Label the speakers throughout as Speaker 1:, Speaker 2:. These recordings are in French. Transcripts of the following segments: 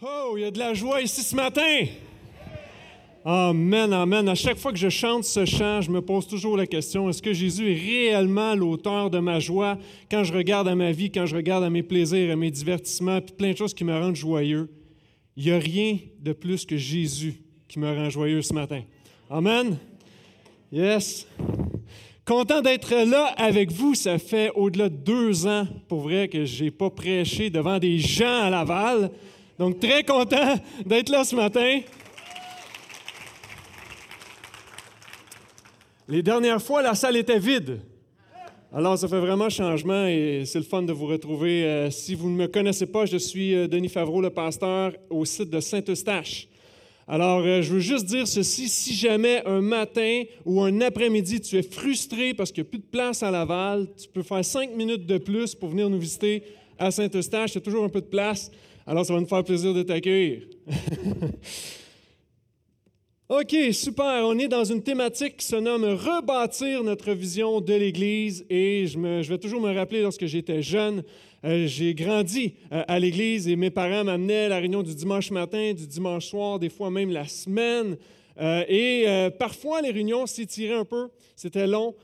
Speaker 1: Oh, il y a de la joie ici ce matin. Amen, amen. À chaque fois que je chante ce chant, je me pose toujours la question, est-ce que Jésus est réellement l'auteur de ma joie quand je regarde à ma vie, quand je regarde à mes plaisirs, à mes divertissements, puis plein de choses qui me rendent joyeux? Il n'y a rien de plus que Jésus qui me rend joyeux ce matin. Amen. Yes. Content d'être là avec vous. Ça fait au-delà de deux ans, pour vrai, que je n'ai pas prêché devant des gens à Laval. Donc, très content d'être là ce matin. Les dernières fois, la salle était vide. Alors, ça fait vraiment changement et c'est le fun de vous retrouver. Euh, si vous ne me connaissez pas, je suis euh, Denis Favreau, le pasteur au site de Saint-Eustache. Alors, euh, je veux juste dire ceci, si jamais un matin ou un après-midi, tu es frustré parce qu'il n'y a plus de place à Laval, tu peux faire cinq minutes de plus pour venir nous visiter à Saint-Eustache, il y a toujours un peu de place. Alors, ça va nous faire plaisir de t'accueillir. OK, super. On est dans une thématique qui se nomme Rebâtir notre vision de l'Église. Et je, vais toujours me rappeler lorsque j'étais jeune, euh, j'ai grandi euh, à l'Église et mes parents m'amenaient à la réunion du dimanche matin, du dimanche soir, des fois même la semaine. Euh, et parfois, les réunions s'étiraient un peu, c'était long.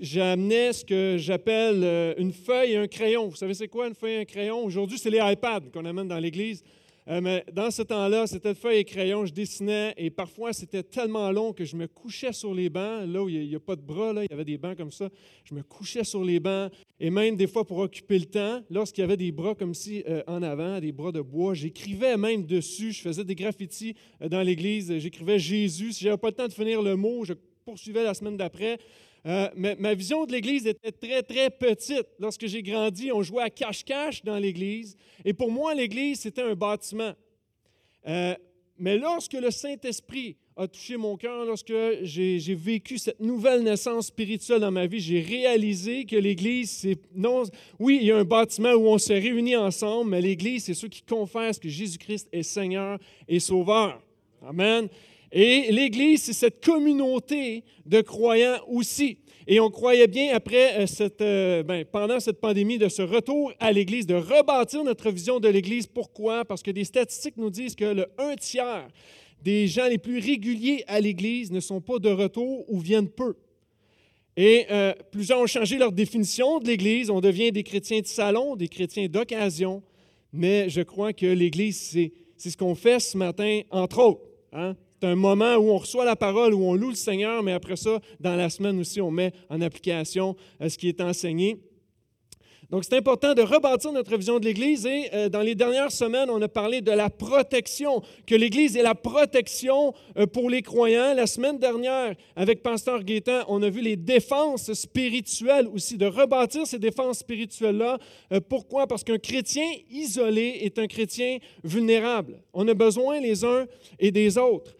Speaker 1: J'amenais ce que j'appelle une feuille et un crayon. Vous savez, c'est quoi une feuille et un crayon? Aujourd'hui, c'est les iPads qu'on amène dans l'Église. Euh, mais dans ce temps-là, c'était feuille et crayon, je dessinais et parfois c'était tellement long que je me couchais sur les bancs, là où il n'y a, pas de bras, là, il y avait des bancs comme ça. Je me couchais sur les bancs et même des fois pour occuper le temps, lorsqu'il y avait des bras comme euh, en avant, des bras de bois, j'écrivais même dessus, je faisais des graffitis euh, dans l'église, j'écrivais Jésus. Si je n'avais pas le temps de finir le mot, je poursuivais la semaine d'après. Euh, ma vision de l'Église était très, très petite. Lorsque j'ai grandi, on jouait à cache-cache dans l'Église. Et pour moi, l'Église, c'était un bâtiment. Euh, mais lorsque le Saint-Esprit a touché mon cœur, lorsque j'ai vécu cette nouvelle naissance spirituelle dans ma vie, j'ai réalisé que l'Église, c'est non, oui, il y a un bâtiment où on se réunit ensemble, mais l'Église, c'est ceux qui confessent que Jésus-Christ est Seigneur et Sauveur. Amen. Et l'Église, c'est cette communauté de croyants aussi. Et on croyait bien, après euh, cette, euh, ben, pendant cette pandémie, de ce retour à l'Église, de rebâtir notre vision de l'Église. Pourquoi? Parce que des statistiques nous disent que le un tiers des gens les plus réguliers à l'Église ne sont pas de retour ou viennent peu. Et euh, plusieurs ont changé leur définition de l'Église. On devient des chrétiens de salon, des chrétiens d'occasion. Mais je crois que l'Église, c'est, ce qu'on fait ce matin, entre autres. Hein? C'est un moment où on reçoit la parole, où on loue le Seigneur, mais après ça, dans la semaine aussi, on met en application euh, ce qui est enseigné. Donc, c'est important de rebâtir notre vision de l'Église et euh, dans les dernières semaines, on a parlé de la protection, que l'Église est la protection euh, pour les croyants. La semaine dernière, avec Pasteur Gaétan, on a vu les défenses spirituelles aussi, de rebâtir ces défenses spirituelles-là. pourquoi? Parce qu'un chrétien isolé est un chrétien vulnérable. On a besoin les uns et des autres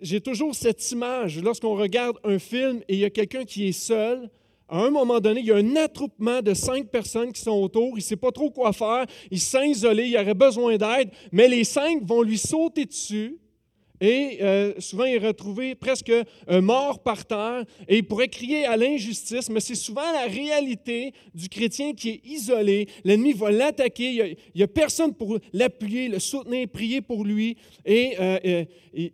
Speaker 1: j'ai toujours cette image, lorsqu'on regarde un film et il y a quelqu'un qui est seul, à un moment donné, il y a un attroupement de cinq personnes qui sont autour, il ne sait pas trop quoi faire, il s'est isolé, il aurait besoin d'aide, mais les cinq vont lui sauter dessus et euh, souvent, il est retrouvé presque euh, mort par terre et il pourrait crier à l'injustice, mais c'est souvent la réalité du chrétien qui est isolé. L'ennemi va l'attaquer, il n'y a, personne pour l'appuyer, le soutenir, prier pour lui et euh,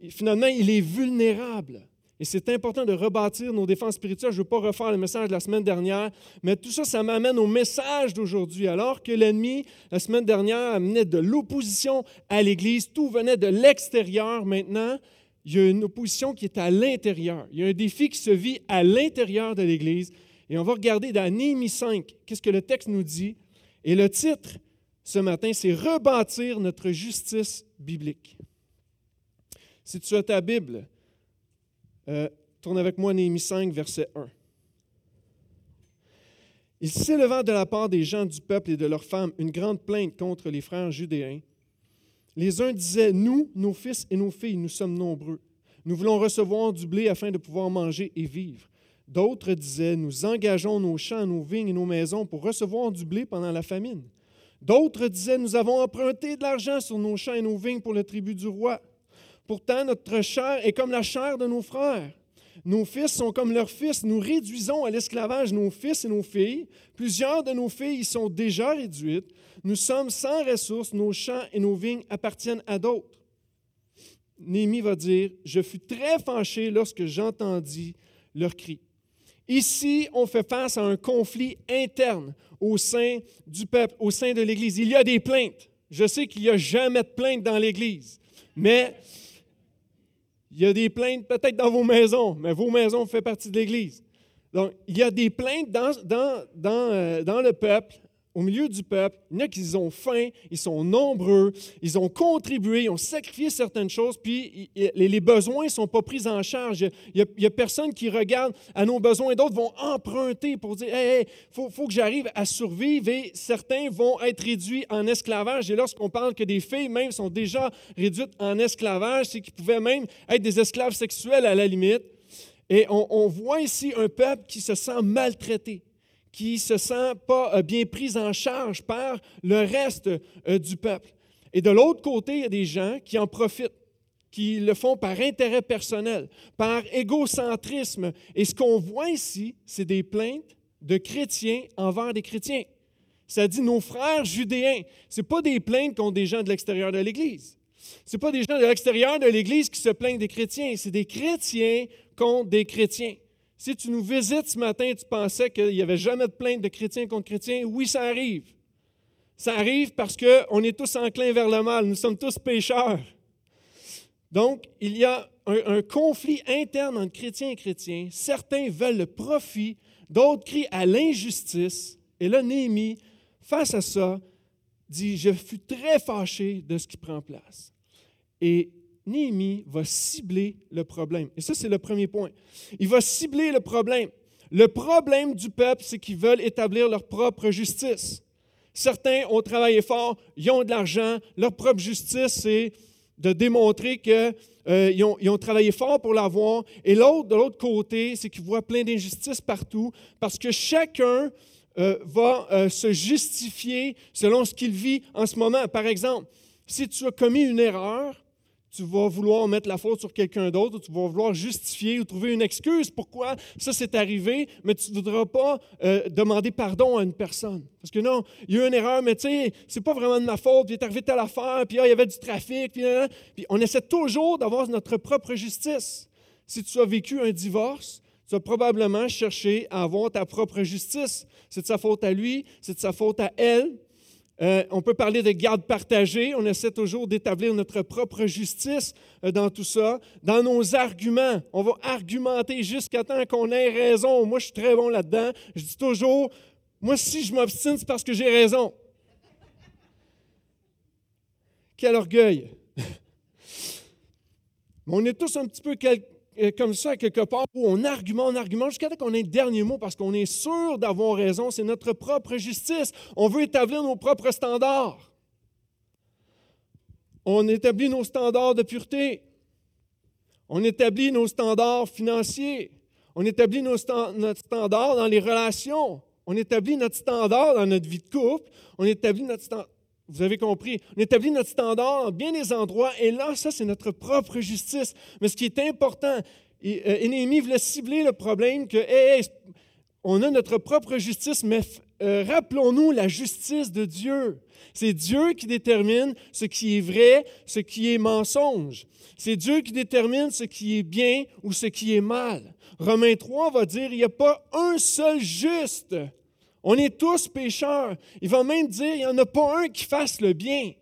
Speaker 1: finalement, il est vulnérable. Et c'est important de rebâtir nos défenses spirituelles. Je ne veux pas refaire le message de la semaine dernière, mais tout ça, ça m'amène au message d'aujourd'hui. Alors que l'ennemi, la semaine dernière, amenait de l'opposition à l'Église, tout venait de l'extérieur. Maintenant, il y a une opposition qui est à l'intérieur. Il y a un défi qui se vit à l'intérieur de l'Église. Et on va regarder dans Néhémie 5, qu'est-ce que le texte nous dit? Et le titre ce matin, c'est Rebâtir notre justice biblique. Si tu as ta Bible, euh, tourne avec moi Néhémie 5, verset 1. Il s'élevant de la part des gens du peuple et de leurs femmes une grande plainte contre les frères judéens. Les uns disaient, Nous, nos fils et nos filles, nous sommes nombreux. Nous voulons recevoir du blé afin de pouvoir manger et vivre. D'autres disaient, Nous engageons nos champs, nos vignes et nos maisons pour recevoir du blé pendant la famine. D'autres disaient, Nous avons emprunté de l'argent sur nos champs et nos vignes pour le tribut du roi. Pourtant, notre chair est comme la chair de nos frères. Nos fils sont comme leurs fils. Nous réduisons à l'esclavage nos fils et nos filles. Plusieurs de nos filles y sont déjà réduites. Nous sommes sans ressources, nos champs et nos vignes appartiennent à d'autres. Néhémie va dire, Je fus très fâché lorsque j'entendis leurs cris. Ici, on fait face à un conflit interne au sein du peuple, au sein de l'Église. Il y a des plaintes. Je sais qu'il n'y a jamais de plaintes dans l'Église, mais il y a des plaintes peut-être dans vos maisons, mais vos maisons font partie de l'Église. Donc, il y a des plaintes dans, dans, dans, euh, dans le peuple au milieu du peuple, il y a qui ont faim, ils sont nombreux, ils ont contribué, ils ont sacrifié certaines choses, puis les besoins ne sont pas pris en charge. Il n'y a, personne qui regarde à nos besoins. D'autres vont emprunter pour dire Hey, il faut, que j'arrive à survivre, et certains vont être réduits en esclavage. Et lorsqu'on parle que des filles même sont déjà réduites en esclavage, c'est qu'ils pouvaient même être des esclaves sexuels à la limite. Et on voit ici un peuple qui se sent maltraité qui ne se sent pas euh, bien pris en charge par le reste euh, du peuple. Et de l'autre côté, il y a des gens qui en profitent, qui le font par intérêt personnel, par égocentrisme. Et ce qu'on voit ici, c'est des plaintes de chrétiens envers des chrétiens. Ça dit nos frères judéens. Ce pas des plaintes contre des gens de l'extérieur de l'Église. Ce pas des gens de l'extérieur de l'Église qui se plaignent des chrétiens. C'est des chrétiens contre des chrétiens. Si tu nous visites ce matin et tu pensais qu'il n'y avait jamais de plainte de chrétiens contre chrétiens, oui, ça arrive. Ça arrive parce qu'on est tous enclins vers le mal. Nous sommes tous pécheurs. Donc, il y a un, conflit interne entre chrétiens et chrétiens. Certains veulent le profit, d'autres crient à l'injustice. Et là, Néhémie, face à ça, dit Je fus très fâché de ce qui prend place. Néhémie va cibler le problème. Et ça, c'est le premier point. Il va cibler le problème. Le problème du peuple, c'est qu'ils veulent établir leur propre justice. Certains ont travaillé fort, ils ont de l'argent, leur propre justice, c'est de démontrer qu'ils euh, ont, ont, travaillé fort pour l'avoir. Et l'autre, de l'autre côté, c'est qu'ils voient plein d'injustices partout parce que chacun euh, va euh, se justifier selon ce qu'il vit en ce moment. Par exemple, si tu as commis une erreur, tu vas vouloir mettre la faute sur quelqu'un d'autre, tu vas vouloir justifier ou trouver une excuse pourquoi ça s'est arrivé, mais tu ne voudras pas euh, demander pardon à une personne. Parce que non, il y a eu une erreur, mais tu sais, c'est pas vraiment de ma faute, puis il est arrivé telle affaire, puis ah, il y avait du trafic, puis, on essaie toujours d'avoir notre propre justice. Si tu as vécu un divorce, tu vas probablement chercher à avoir ta propre justice. C'est de sa faute à lui, c'est de sa faute à elle. Euh, on peut parler de garde partagée. On essaie toujours d'établir notre propre justice euh, dans tout ça. Dans nos arguments, on va argumenter jusqu'à temps qu'on ait raison. Moi, je suis très bon là-dedans. Je dis toujours, moi, si je m'obstine, c'est parce que j'ai raison. Quel orgueil. on est tous un petit peu euh, comme ça, quelque part, où on argumente, on argumente jusqu'à ce qu'on ait le dernier mot parce qu'on est sûr d'avoir raison. C'est notre propre justice. On veut établir nos propres standards. On établit nos standards de pureté. On établit nos standards financiers. On établit nos notre standard dans les relations. On établit notre standard dans notre vie de couple. On établit notre standard vous avez compris. On établit notre standard en bien des endroits et là, ça, c'est notre propre justice. Mais ce qui est important, Ennémie euh, voulait cibler le problème que, on a notre propre justice, mais euh, rappelons-nous la justice de Dieu. C'est Dieu qui détermine ce qui est vrai, ce qui est mensonge. C'est Dieu qui détermine ce qui est bien ou ce qui est mal. Romains 3 va dire, il n'y a pas un seul juste. On est tous pécheurs. Il va même dire, il n'y en a pas un qui fasse le bien.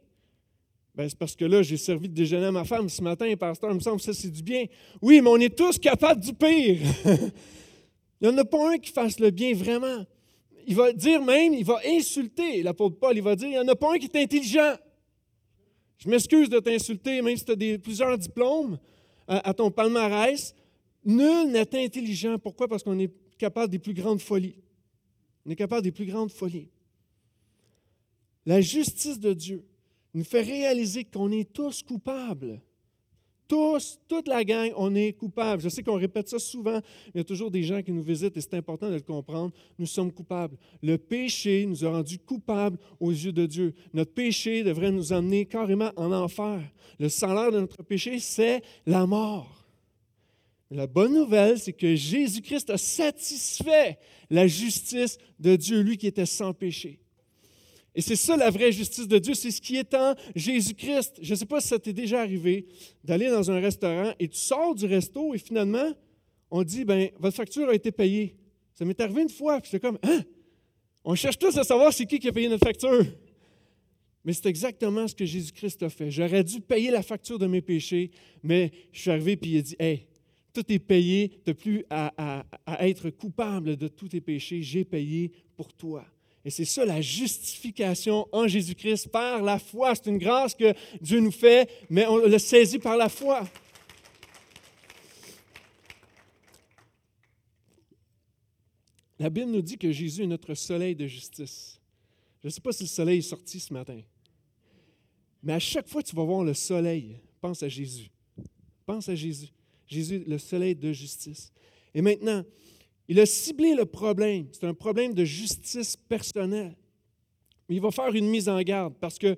Speaker 1: Ben, c'est parce que là, j'ai servi de déjeuner à ma femme ce matin, pasteur, il me semble que ça, c'est du bien. Oui, mais on est tous capables du pire. il n'y en a pas un qui fasse le bien vraiment. Il va dire même, il va insulter l'apôtre Paul, il va dire, il n'y en a pas un qui est intelligent. Je m'excuse de t'insulter, même si tu as plusieurs diplômes à, à ton palmarès. Nul n'est intelligent. Pourquoi? Parce qu'on est capable des plus grandes folies. On est capable des plus grandes folies. La justice de Dieu nous fait réaliser qu'on est tous coupables. Tous, toute la gang, on est coupables. Je sais qu'on répète ça souvent, mais il y a toujours des gens qui nous visitent et c'est important de le comprendre. Nous sommes coupables. Le péché nous a rendus coupables aux yeux de Dieu. Notre péché devrait nous emmener carrément en enfer. Le salaire de notre péché, c'est la mort. La bonne nouvelle, c'est que Jésus-Christ a satisfait la justice de Dieu, lui qui était sans péché. Et c'est ça la vraie justice de Dieu, c'est ce qui est en Jésus-Christ. Je ne sais pas si ça t'est déjà arrivé d'aller dans un restaurant et tu sors du resto et finalement, on dit, ben votre facture a été payée. Ça m'est arrivé une fois, puis j'étais comme, hein? On cherche tous à savoir c'est qui qui a payé notre facture. Mais c'est exactement ce que Jésus-Christ a fait. J'aurais dû payer la facture de mes péchés, mais je suis arrivé et il a dit Hey, tout est payé, tu n'as plus à, être coupable de tous tes péchés, j'ai payé pour toi. Et c'est ça la justification en Jésus-Christ par la foi. C'est une grâce que Dieu nous fait, mais on le saisit par la foi. La Bible nous dit que Jésus est notre soleil de justice. Je ne sais pas si le soleil est sorti ce matin, mais à chaque fois que tu vas voir le soleil, pense à Jésus. Pense à Jésus. Jésus, le soleil de justice. Et maintenant, il a ciblé le problème. C'est un problème de justice personnelle. Il va faire une mise en garde parce que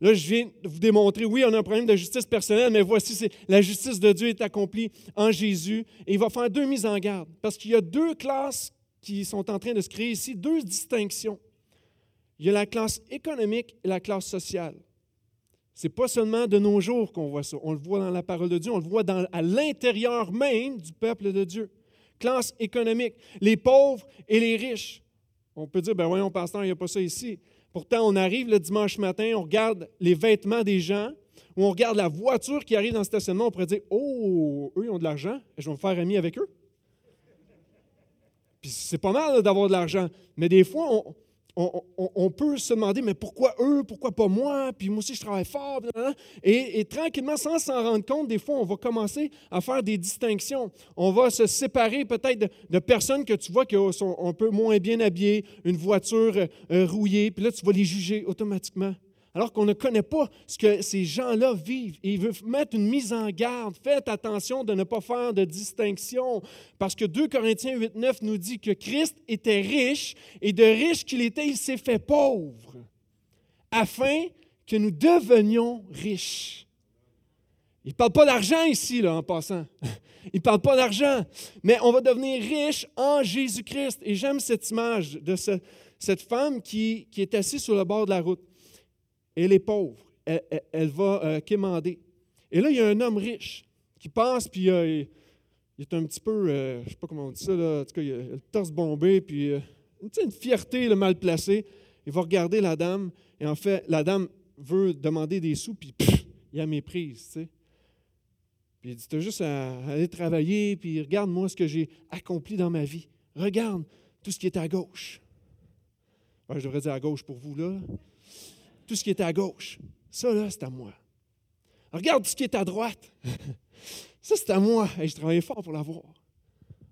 Speaker 1: là, je viens de vous démontrer, oui, on a un problème de justice personnelle, mais voici, la justice de Dieu est accomplie en Jésus. Et il va faire deux mises en garde parce qu'il y a deux classes qui sont en train de se créer ici, deux distinctions. Il y a la classe économique et la classe sociale. Ce n'est pas seulement de nos jours qu'on voit ça. On le voit dans la parole de Dieu, on le voit à l'intérieur même du peuple de Dieu. Classe économique, les pauvres et les riches. On peut dire, ben voyons, pasteur, il n'y a pas ça ici. Pourtant, on arrive le dimanche matin, on regarde les vêtements des gens, ou on regarde la voiture qui arrive dans le stationnement, on pourrait dire, oh, eux, ils ont de l'argent, je vais me faire ami avec eux. Puis c'est pas mal d'avoir de l'argent, mais des fois, on, on, peut se demander, mais pourquoi eux, pourquoi pas moi, puis moi aussi je travaille fort, et, tranquillement, sans s'en rendre compte, des fois, on va commencer à faire des distinctions. On va se séparer peut-être de, personnes que tu vois qui sont un peu moins bien habillées, une voiture euh, rouillée, puis là, tu vas les juger automatiquement alors qu'on ne connaît pas ce que ces gens-là vivent. il veut mettre une mise en garde. Faites attention de ne pas faire de distinction, parce que 2 Corinthiens 8, 9 nous dit que Christ était riche, et de riche qu'il était, il s'est fait pauvre, afin que nous devenions riches. Il ne parle pas d'argent ici, là, en passant. Il ne parle pas d'argent, mais on va devenir riche en Jésus-Christ. Et j'aime cette image de cette femme qui est assise sur le bord de la route elle est pauvre. Elle, va euh, quémander. Et là, il y a un homme riche qui passe, puis euh, il est un petit peu, euh, je ne sais pas comment on dit ça, là, en tout cas, il a, le torse bombé, puis une fierté le mal placée. Il va regarder la dame, et en fait, la dame veut demander des sous, puis il a méprise, tu sais. Puis il dit, tu as juste à aller travailler, puis regarde-moi ce que j'ai accompli dans ma vie. Regarde tout ce qui est à gauche. je devrais dire à gauche pour vous, là tout ce qui est à gauche. Ça, là, c'est à moi. Regarde ce qui est à droite. Ça, c'est à moi. Et je travaillais fort pour l'avoir.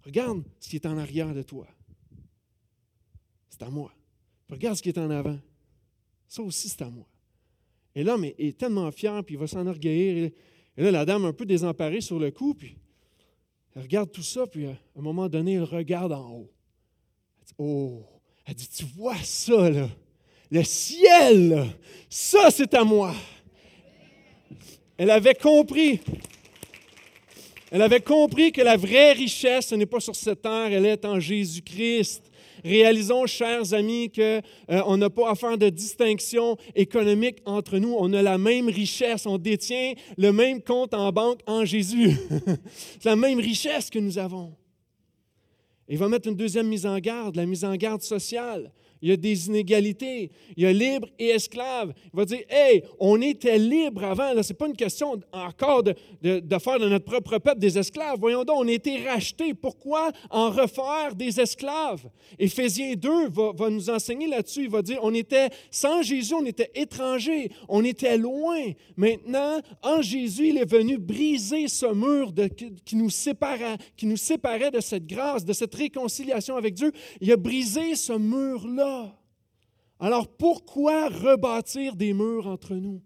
Speaker 1: Regarde ce qui est en arrière de toi. C'est à moi. regarde ce qui est en avant. Ça aussi, c'est à moi. Et l'homme est, tellement fier, puis il va s'enorgueillir. Et là, la dame, un peu désemparée sur le coup, puis elle regarde tout ça, puis à un moment donné, elle regarde en haut. Elle dit, oh, elle dit, tu vois ça, là? Le ciel, ça c'est à moi. Elle avait compris. Elle avait compris que la vraie richesse, n'est pas sur cette terre, elle est en Jésus-Christ. Réalisons, chers amis, qu'on euh, n'a pas à faire de distinction économique entre nous. On a la même richesse, on détient le même compte en banque en Jésus. C'est la même richesse que nous avons. Il va mettre une deuxième mise en garde, la mise en garde sociale il y a des inégalités, il y a libre et esclave. Il va dire, hey, on était libre avant, ce n'est pas une question encore de, de, faire de notre propre peuple des esclaves. Voyons donc, on été rachetés. Pourquoi en refaire des esclaves? Éphésiens 2 va, va nous enseigner là-dessus. Il va dire, on était, sans Jésus, on était étrangers, on était loin. Maintenant, en Jésus, il est venu briser ce mur nous séparait, qui nous séparait de cette grâce, de cette réconciliation avec Dieu. Il a brisé ce mur-là. Alors pourquoi rebâtir des murs entre nous?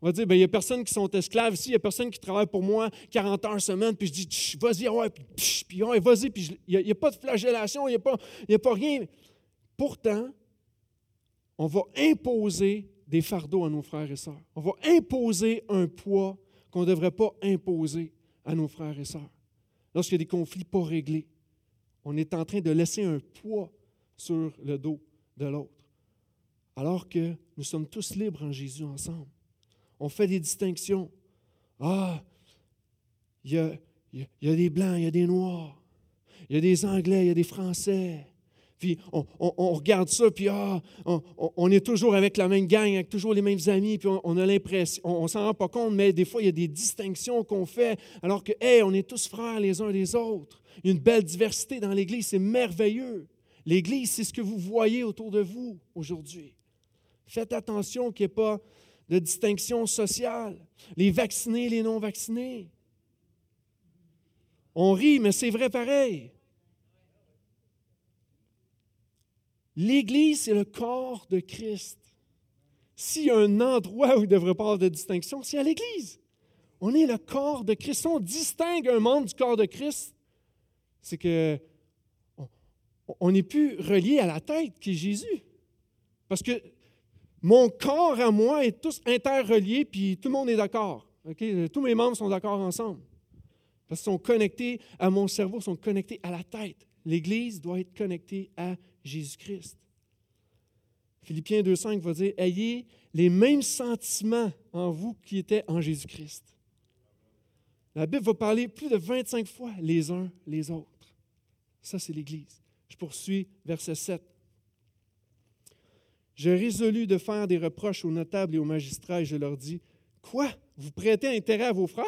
Speaker 1: On va dire, bien, il n'y a personne qui sont esclaves ici, il n'y a personne qui travaille pour moi 40 heures semaine, puis je dis, vas-y, ouais, puis, puis vas-y, puis il n'y a, pas de flagellation, il n'y a, a pas rien. Pourtant, on va imposer des fardeaux à nos frères et sœurs. On va imposer un poids qu'on ne devrait pas imposer à nos frères et sœurs. Lorsqu'il y a des conflits pas réglés, on est en train de laisser un poids sur le dos de l'autre. alors que nous sommes tous libres en Jésus ensemble. On fait des distinctions. Ah, il y a, y a des blancs, il y a des noirs, il y a des anglais, il y a des français. Puis on, regarde ça, puis ah, on, est toujours avec la même gang, avec toujours les mêmes amis, puis on, a l'impression, on, ne s'en rend pas compte, mais des fois, il y a des distinctions qu'on fait, alors que, hey, on est tous frères les uns les autres. Il y a une belle diversité dans l'Église, c'est merveilleux. L'Église, c'est ce que vous voyez autour de vous aujourd'hui. Faites attention qu'il n'y ait pas de distinction sociale. Les vaccinés, les non-vaccinés. On rit, mais c'est vrai pareil. L'Église, c'est le corps de Christ. S'il y a un endroit où il ne devrait pas avoir de distinction, c'est à l'Église. On est le corps de Christ. Si on distingue un membre du corps de Christ, c'est que on n'est plus relié à la tête qui est Jésus. Parce que mon corps à moi est tous interreliés, puis tout le monde est d'accord. Tous mes membres sont d'accord ensemble. Parce qu'ils sont connectés à mon cerveau, sont connectés à la tête. L'Église doit être connectée à Jésus-Christ. Philippiens 2.5 va dire, ayez les mêmes sentiments en vous qui étaient en Jésus-Christ. La Bible va parler plus de 25 fois les uns les autres. Ça, c'est l'Église. Je poursuis, verset 7. Je résolus de faire des reproches aux notables et aux magistrats et je leur dis, Quoi? Vous prêtez intérêt à vos frères?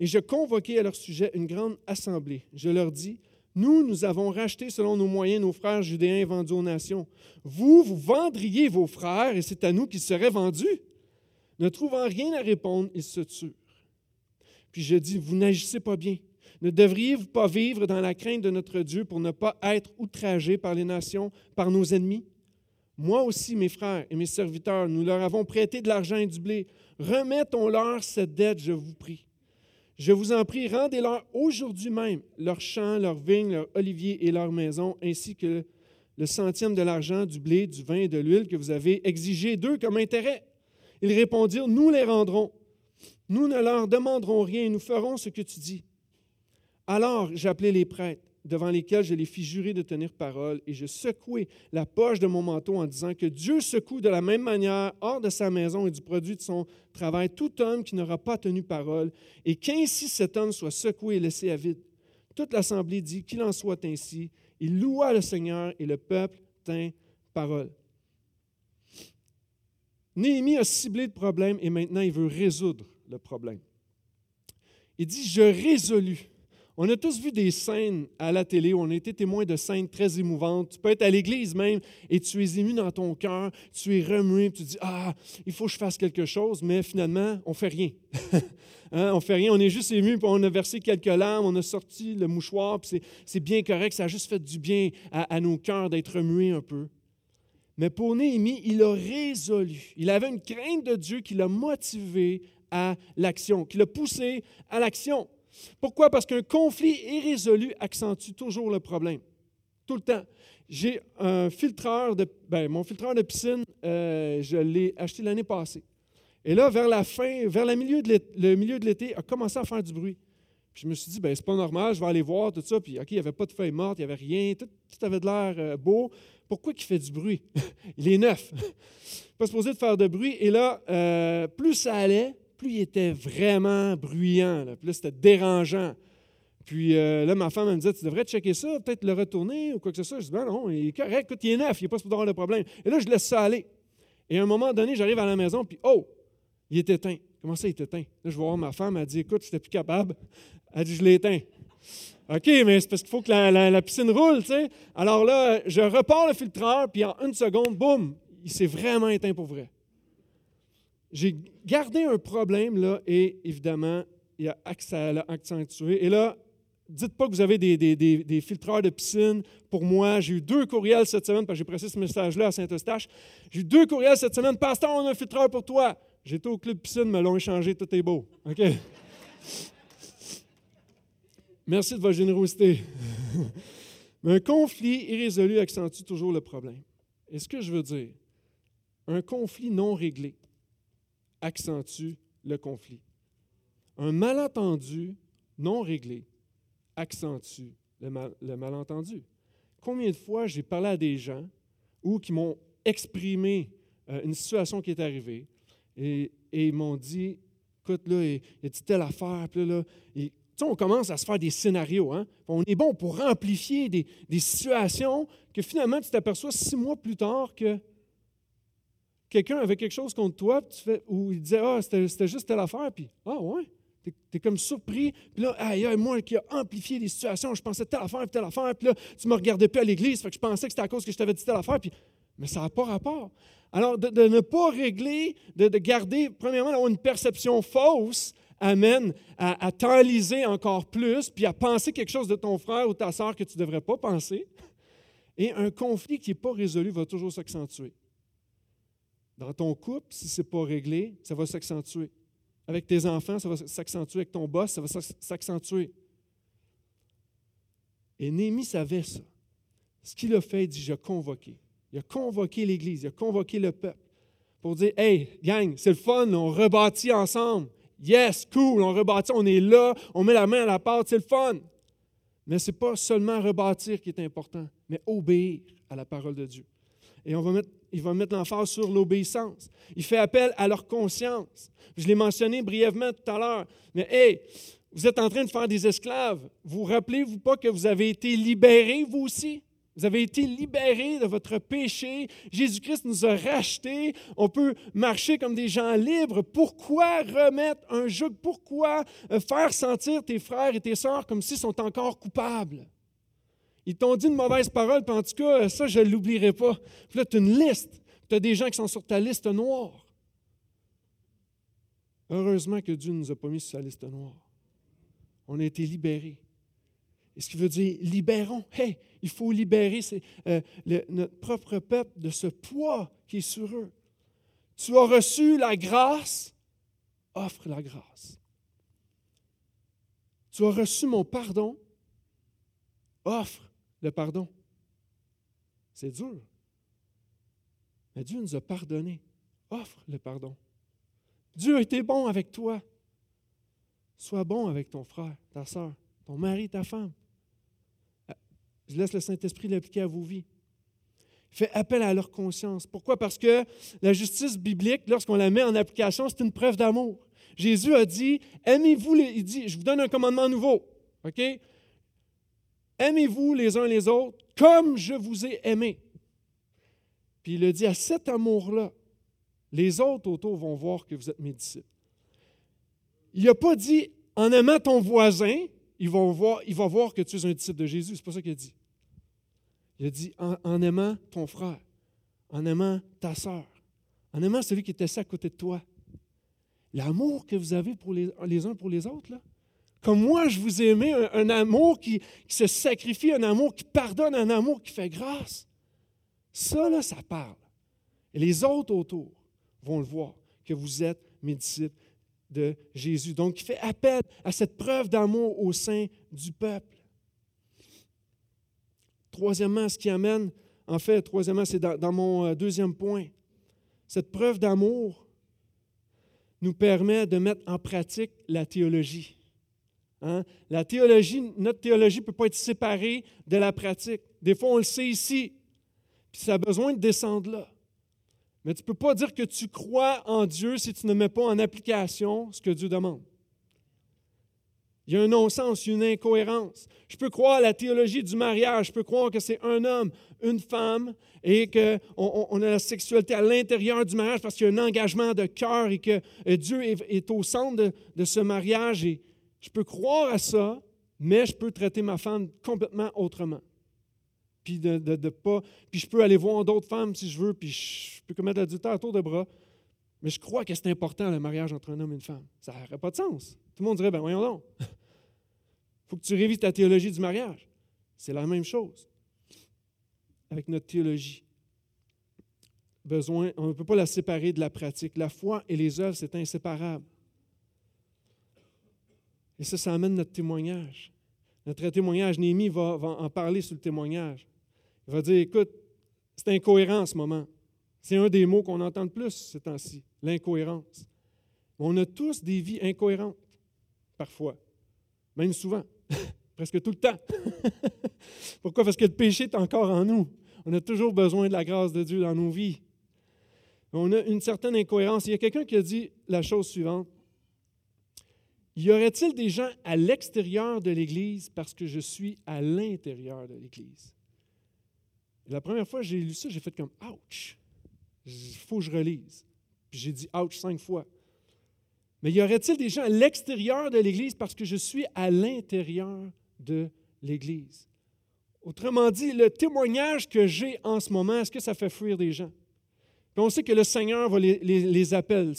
Speaker 1: Et je convoquai à leur sujet une grande assemblée. Je leur dis, nous, nous avons racheté selon nos moyens nos frères judéens vendus aux nations. Vous, vous vendriez vos frères et c'est à nous qu'ils seraient vendus. Ne trouvant rien à répondre, ils se turent. Puis je dis, vous n'agissez pas bien. Ne devriez-vous pas vivre dans la crainte de notre Dieu pour ne pas être outragés par les nations, par nos ennemis? Moi aussi, mes frères et mes serviteurs, nous leur avons prêté de l'argent et du blé. Remettons-leur cette dette, je vous prie. Je vous en prie, rendez-leur aujourd'hui même leurs champs, leurs vignes, leurs oliviers et leurs maisons, ainsi que le centième de l'argent, du blé, du vin et de l'huile que vous avez exigé d'eux comme intérêt. Ils répondirent, nous les rendrons. Nous ne leur demanderons rien, nous ferons ce que tu dis. Alors j'appelai les prêtres devant lesquels je les fis jurer de tenir parole, et je secouai la poche de mon manteau en disant que Dieu secoue de la même manière hors de sa maison et du produit de son travail tout homme qui n'aura pas tenu parole, et qu'ainsi cet homme soit secoué et laissé à vide. Toute l'assemblée dit qu'il en soit ainsi. Il loua le Seigneur et le peuple tint parole. Néhémie a ciblé le problème et maintenant il veut résoudre le problème. Il dit, je résolus on a tous vu des scènes à la télé on a été témoin de scènes très émouvantes. Tu peux être à l'église même et tu es ému dans ton cœur, tu es remué, tu dis Ah, il faut que je fasse quelque chose, mais finalement, on ne fait rien. hein? On ne fait rien, on est juste ému, puis on a versé quelques larmes, on a sorti le mouchoir, puis c'est bien correct, ça a juste fait du bien à, à nos cœurs d'être remués un peu. Mais pour Néhémie, il a résolu. Il avait une crainte de Dieu qui l'a motivé à l'action, qui l'a poussé à l'action. Pourquoi? Parce qu'un conflit irrésolu accentue toujours le problème. Tout le temps. J'ai un filtreur de. Ben, mon filtreur de piscine, euh, je l'ai acheté l'année passée. Et là, vers la fin, vers le milieu de l'été, a commencé à faire du bruit. Puis je me suis dit, ben c'est pas normal, je vais aller voir tout ça. Puis, OK, il n'y avait pas de feuilles mortes, il n'y avait rien, tout, avait de l'air euh, beau. Pourquoi il fait du bruit? il est neuf. pas supposé de faire de bruit. Et là, euh, plus ça allait, plus il était vraiment bruyant, plus c'était dérangeant. Puis euh, là, ma femme me disait, tu devrais checker ça, peut-être le retourner ou quoi que ce soit. Je dis, ben non, il est correct, écoute, il est neuf, il n'est pas supposé avoir de problème. Et là, je laisse ça aller. Et à un moment donné, j'arrive à la maison, puis oh, il est éteint. Comment ça, il est éteint? Là, je vais voir ma femme, elle dit, écoute, je n'étais plus capable. Elle dit, je l'ai éteint. OK, mais c'est parce qu'il faut que la, la, piscine roule, tu sais. Alors là, je repars le filtreur, puis en une seconde, boum, il s'est vraiment éteint pour vrai j'ai gardé un problème là et évidemment, il a, ça l'a accentué. Et là, dites pas que vous avez des, filtreurs de piscine. Pour moi, j'ai eu deux courriels cette semaine, parce que j'ai pressé ce message-là à Saint-Eustache. J'ai eu deux courriels cette semaine. Pasteur, on a un filtreur pour toi. J'étais au club piscine, me l'ont échangé, tout est beau. OK? Merci de votre générosité. Mais un conflit irrésolu accentue toujours le problème. Et ce que je veux dire, un conflit non réglé, accentue le conflit. Un malentendu non réglé accentue le, malentendu. Combien de fois j'ai parlé à des gens ou qui m'ont exprimé euh, une situation qui est arrivée et, ils m'ont dit écoute, là, il, y a telle affaire, puis là, et, on commence à se faire des scénarios. Hein? On est bon pour amplifier des, des situations que finalement, tu t'aperçois six mois plus tard que quelqu'un avait quelque chose contre toi, ou il disait Ah, c'était juste telle affaire, puis Ah, ouais. Tu es, comme surpris, puis là, aïe, aïe, moi qui a amplifié les situations, je pensais telle affaire, telle affaire, puis là, tu ne me regardais plus à l'église, je pensais que c'était à cause que je t'avais dit telle affaire, puis, mais ça n'a pas rapport. Alors, de, ne pas régler, de, garder, premièrement, d'avoir une perception fausse, amène à, à t'enliser encore plus, puis à penser quelque chose de ton frère ou ta soeur que tu ne devrais pas penser. Et un conflit qui n'est pas résolu va toujours s'accentuer. Dans ton couple, si ce n'est pas réglé, ça va s'accentuer. Avec tes enfants, ça va s'accentuer. Avec ton boss, ça va s'accentuer. Et Némi savait ça. Ce qu'il a fait, il dit, j'ai convoqué. Il a convoqué l'Église, il a convoqué le peuple pour dire, hey, gang, c'est le fun, on rebâtit ensemble. Yes, cool, on rebâtit, on est là, on met la main à la pâte, c'est le fun. Mais ce n'est pas seulement rebâtir qui est important, mais obéir à la parole de Dieu. Et on va mettre, il va mettre l'emphase sur l'obéissance. Il fait appel à leur conscience. Je l'ai mentionné brièvement tout à l'heure. Mais hey, vous êtes en train de faire des esclaves. Vous rappelez-vous pas que vous avez été libérés, vous aussi? Vous avez été libérés de votre péché. Jésus-Christ nous a rachetés. On peut marcher comme des gens libres. Pourquoi remettre un joug? Pourquoi euh, faire sentir tes frères et tes sœurs comme s'ils sont encore coupables? Ils t'ont dit une mauvaise parole, puis en tout cas, ça, je ne l'oublierai pas. Puis là, tu as une liste. Tu as des gens qui sont sur ta liste noire. Heureusement que Dieu ne nous a pas mis sur sa liste noire. On a été libérés. Et ce qui veut dire libérons. Hey, il faut libérer euh, notre propre peuple de ce poids qui est sur eux. Tu as reçu la grâce, offre la grâce. Tu as reçu mon pardon, offre le pardon. C'est dur. Mais Dieu nous a pardonné. Offre le pardon. Dieu a été bon avec toi. Sois bon avec ton frère, ta soeur, ton mari, ta femme. Je laisse le Saint-Esprit l'appliquer à vos vies. Fait appel à leur conscience. Pourquoi? Parce que la justice biblique, lorsqu'on la met en application, c'est une preuve d'amour. Jésus a dit, aimez-vous, il dit, je vous donne un commandement nouveau. OK? Aimez-vous les uns les autres comme je vous ai aimé. Puis il a dit, à cet amour-là, les autres autour vont voir que vous êtes mes disciples. Il n'a pas dit, en aimant ton voisin, il va voir, que tu es un disciple de Jésus. C'est pas ça qu'il a dit. Il a dit en, aimant ton frère, en aimant ta sœur, en aimant celui qui est assis à côté de toi. L'amour que vous avez pour les, les uns pour les autres, là. Comme moi, je vous ai aimé, un, amour qui, se sacrifie, un amour qui pardonne, un amour qui fait grâce. Ça, là, ça parle. Et les autres autour vont le voir, que vous êtes mes disciples de Jésus. Donc, il fait appel à cette preuve d'amour au sein du peuple. Troisièmement, ce qui amène, en fait, troisièmement, c'est dans, mon euh, deuxième point, cette preuve d'amour nous permet de mettre en pratique la théologie. Hein? La théologie, notre théologie ne peut pas être séparée de la pratique. Des fois, on le sait ici, puis ça a besoin de descendre là. Mais tu ne peux pas dire que tu crois en Dieu si tu ne mets pas en application ce que Dieu demande. Il y a un non-sens, une incohérence. Je peux croire à la théologie du mariage, je peux croire que c'est un homme, une femme, et qu'on on a la sexualité à l'intérieur du mariage parce qu'il y a un engagement de cœur et que euh, Dieu est, au centre de, ce mariage. Je peux croire à ça, mais je peux traiter ma femme complètement autrement puis de, pas. Puis je peux aller voir d'autres femmes si je veux, puis je peux commettre l'adultère à tour de bras. Mais je crois que c'est important le mariage entre un homme et une femme. Ça n'aurait pas de sens. Tout le monde dirait, ben voyons donc. Il faut que tu révises ta théologie du mariage. C'est la même chose avec notre théologie. Besoin, on ne peut pas la séparer de la pratique. La foi et les œuvres, c'est inséparable. Et ça, ça amène notre témoignage. Notre témoignage, Néhémie va, en parler sur le témoignage. Il va dire, écoute, c'est incohérent en ce moment. C'est un des mots qu'on entend le plus ces temps-ci, l'incohérence. On a tous des vies incohérentes, parfois, même souvent, presque tout le temps. Pourquoi? Parce que le péché est encore en nous. On a toujours besoin de la grâce de Dieu dans nos vies. On a une certaine incohérence. Il y a quelqu'un qui a dit la chose suivante. Y aurait-il des gens à l'extérieur de l'Église parce que je suis à l'intérieur de l'Église? La première fois que j'ai lu ça, j'ai fait comme ouch. Il faut que je relise. Puis j'ai dit ouch cinq fois. Mais y aurait-il des gens à l'extérieur de l'Église parce que je suis à l'intérieur de l'Église? Autrement dit, le témoignage que j'ai en ce moment, est-ce que ça fait fuir des gens? On sait que le Seigneur va les, appeler.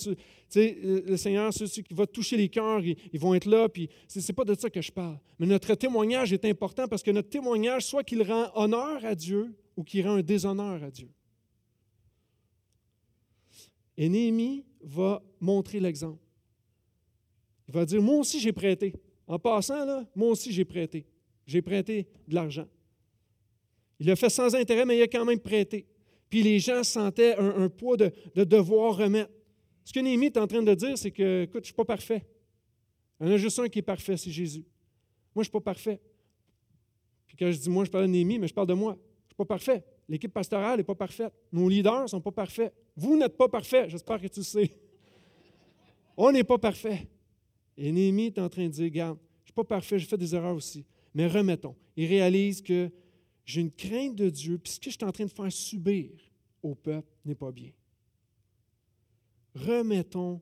Speaker 1: Le Seigneur, ceux qui vont toucher les cœurs, ils, vont être là, ce n'est pas de ça que je parle. Mais notre témoignage est important parce que notre témoignage, soit qu'il rend honneur à Dieu ou qu'il rend un déshonneur à Dieu. Et Néhémie va montrer l'exemple. Il va dire, moi aussi j'ai prêté. En passant, là, moi aussi j'ai prêté. J'ai prêté de l'argent. Il l'a fait sans intérêt, mais il a quand même prêté. Puis les gens sentaient un, poids de, devoir remettre. Ce que Néhémie est en train de dire, c'est que, écoute, je ne suis pas parfait. Il y en a juste un qui est parfait, c'est Jésus. Moi, je ne suis pas parfait. Puis quand je dis moi, je parle de Néhémie, mais je parle de moi. Je ne suis pas parfait. L'équipe pastorale n'est pas parfaite. Nos leaders ne sont pas parfaits. Vous n'êtes pas parfait. J'espère que tu le sais. On n'est pas parfait. Et Néhémie est en train de dire, regarde, je ne suis pas parfait, j'ai fait des erreurs aussi. Mais remettons. Il réalise que j'ai une crainte de Dieu, puis ce que je suis en train de faire subir au peuple n'est pas bien. Remettons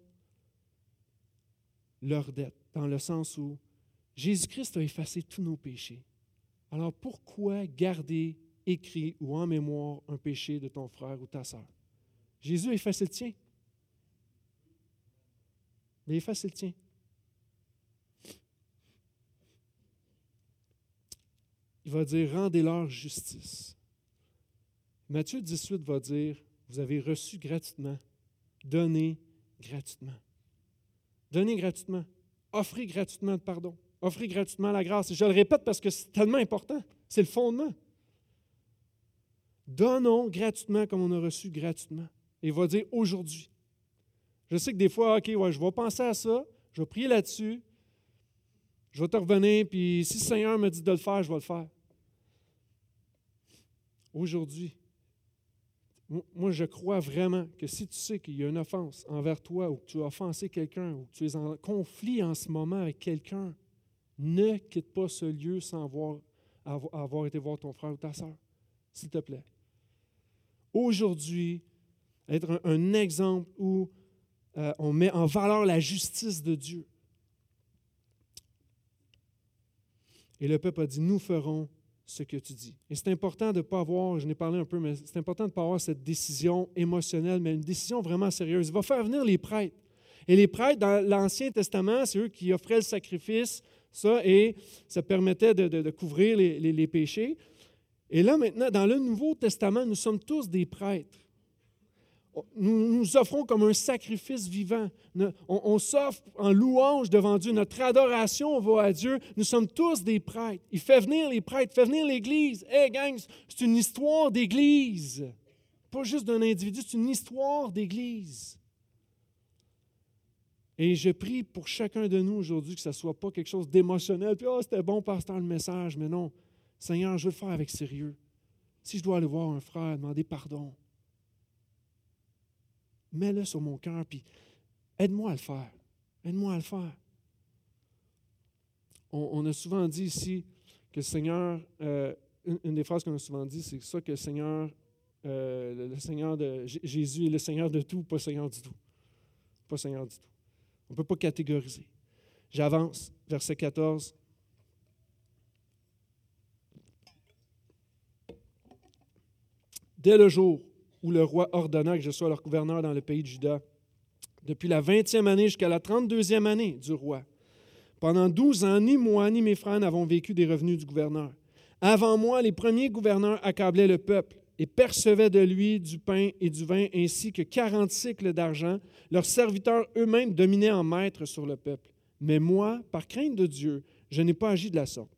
Speaker 1: leur dette, dans le sens où Jésus-Christ a effacé tous nos péchés. Alors pourquoi garder écrit ou en mémoire un péché de ton frère ou ta sœur? Jésus a effacé le tien. Il a effacé le tien. Il va dire Rendez-leur justice. Matthieu 18 va dire Vous avez reçu gratuitement, donnez gratuitement. Donnez gratuitement. Offrez gratuitement le pardon. Offrez gratuitement la grâce. je le répète parce que c'est tellement important. C'est le fondement. Donnons gratuitement comme on a reçu gratuitement. Et il va dire aujourd'hui. Je sais que des fois, OK, ouais, je vais penser à ça, je vais prier là-dessus, je vais te revenir, puis si le Seigneur me dit de le faire, je vais le faire aujourd'hui, moi, je crois vraiment que si tu sais qu'il y a une offense envers toi ou que tu as offensé quelqu'un ou que tu es en conflit en ce moment avec quelqu'un, ne quitte pas ce lieu sans avoir, été voir ton frère ou ta soeur, s'il te plaît. Aujourd'hui, être un, exemple où euh, on met en valeur la justice de Dieu. Et le peuple a dit, nous ferons ce que tu dis. Et c'est important de ne pas avoir, je n'ai parlé un peu, mais c'est important de ne pas avoir cette décision émotionnelle, mais une décision vraiment sérieuse. Il va faire venir les prêtres. Et les prêtres, dans l'Ancien Testament, c'est eux qui offraient le sacrifice, ça, et ça permettait de, couvrir les péchés. Et là, maintenant, dans le Nouveau Testament, nous sommes tous des prêtres nous nous offrons comme un sacrifice vivant. On, s'offre en louange devant Dieu. Notre adoration va à Dieu. Nous sommes tous des prêtres. Il fait venir les prêtres, il fait venir l'Église. Hé, gang, c'est une histoire d'Église. Pas juste d'un individu, c'est une histoire d'Église. Et je prie pour chacun de nous aujourd'hui que ce ne soit pas quelque chose d'émotionnel. Puis, oh, c'était bon, pasteur, le message. Mais non, Seigneur, je veux le faire avec sérieux. Si je dois aller voir un frère, demander pardon, mets-le sur mon cœur, puis aide-moi à le faire. Aide-moi à le faire. On, a souvent dit ici que le Seigneur, euh, une, des phrases qu'on a souvent dit, c'est ça que le Seigneur, euh, le, Seigneur de Jésus est le Seigneur de tout, pas Seigneur du tout. Pas Seigneur du tout. On ne peut pas catégoriser. J'avance, verset 14. Dès le jour où le roi ordonna que je sois leur gouverneur dans le pays de Juda, depuis la vingtième année jusqu'à la trente-deuxième année du roi. Pendant douze ans, ni moi ni mes frères n'avons vécu des revenus du gouverneur. Avant moi, les premiers gouverneurs accablaient le peuple et percevaient de lui du pain et du vin ainsi que quarante cycles d'argent. Leurs serviteurs eux-mêmes dominaient en maître sur le peuple. Mais moi, par crainte de Dieu, je n'ai pas agi de la sorte.